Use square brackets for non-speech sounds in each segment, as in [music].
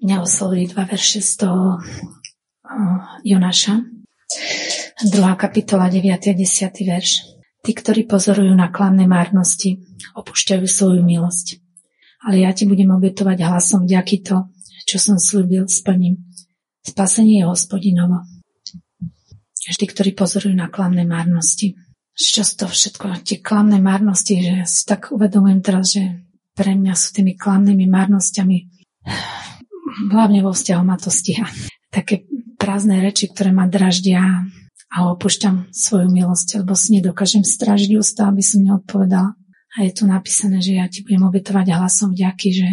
Mňa oslovili dva verše z toho Jonáša. Druhá kapitola, 9. a 10. verš. Tí, ktorí pozorujú na klamné márnosti, opúšťajú svoju milosť. Ale ja ti budem obetovať hlasom vďaky to, čo som slúbil, splním. Spasenie je hospodinovo. Vždy, ktorí pozorujú na klamné márnosti. Často všetko, tie klamné márnosti, že si tak uvedomujem teraz, že pre mňa sú tými klamnými márnosťami hlavne vo vzťahu ma to stíha. Také prázdne reči, ktoré ma draždia a opúšťam svoju milosť, lebo si nedokážem strážiť ústa, aby som neodpovedala. A je tu napísané, že ja ti budem obetovať hlasom vďaky, že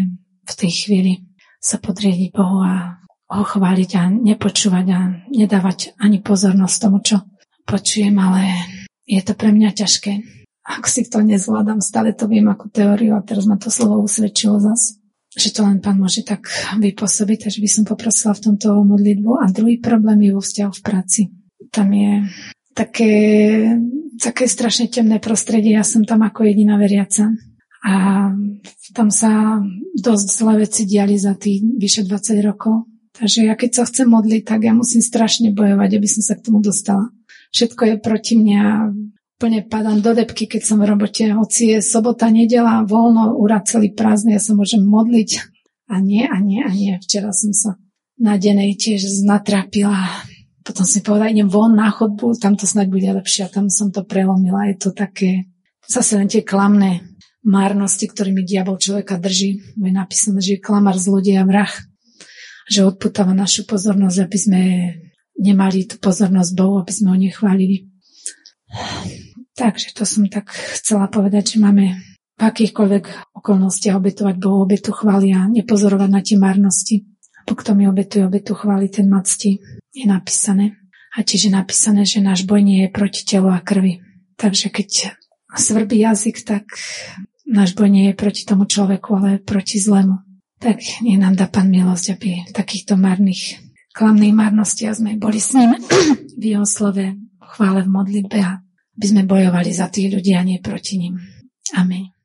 v tej chvíli sa podriediť Bohu a ho chváliť a nepočúvať a nedávať ani pozornosť tomu, čo počujem, ale je to pre mňa ťažké. Ak si to nezvládam, stále to viem ako teóriu a teraz ma to slovo usvedčilo zas že to len pán môže tak vypôsobiť, takže by som poprosila v tomto modlitbu. A druhý problém je vo vzťahu v práci. Tam je také, také strašne temné prostredie. Ja som tam ako jediná veriaca. A tam sa dosť zlé veci diali za tých vyše 20 rokov. Takže ja keď sa chcem modliť, tak ja musím strašne bojovať, aby som sa k tomu dostala. Všetko je proti mne a úplne padám do depky, keď som v robote. Hoci je sobota, nedela, voľno, úrad celý prázdny, ja sa môžem modliť. A nie, a nie, a nie. Včera som sa na denej tiež znatrapila. Potom si povedala, idem von na chodbu, tam to snáď bude lepšie. A tam som to prelomila. Je to také, zase len tie klamné márnosti, ktorými diabol človeka drží. Je napísané, že je klamar, zlodej a vrah. Že odputáva našu pozornosť, aby sme nemali tú pozornosť Bohu, aby sme ho nechválili. Takže to som tak chcela povedať, že máme v akýchkoľvek okolnostiach obetovať Bohu obetu chvály a nepozorovať na tie marnosti. Po kto mi obetuje obetu chvály, ten macti je napísané. A tiež je napísané, že náš boj nie je proti telu a krvi. Takže keď svrbí jazyk, tak náš boj nie je proti tomu človeku, ale proti zlému. Tak nie nám dá Pán milosť, aby takýchto marných, klamných marnostiach sme boli s ním [clears throat] v jeho slove, chvále v modlitbe a aby sme bojovali za tých ľudí a nie proti ním. Amen.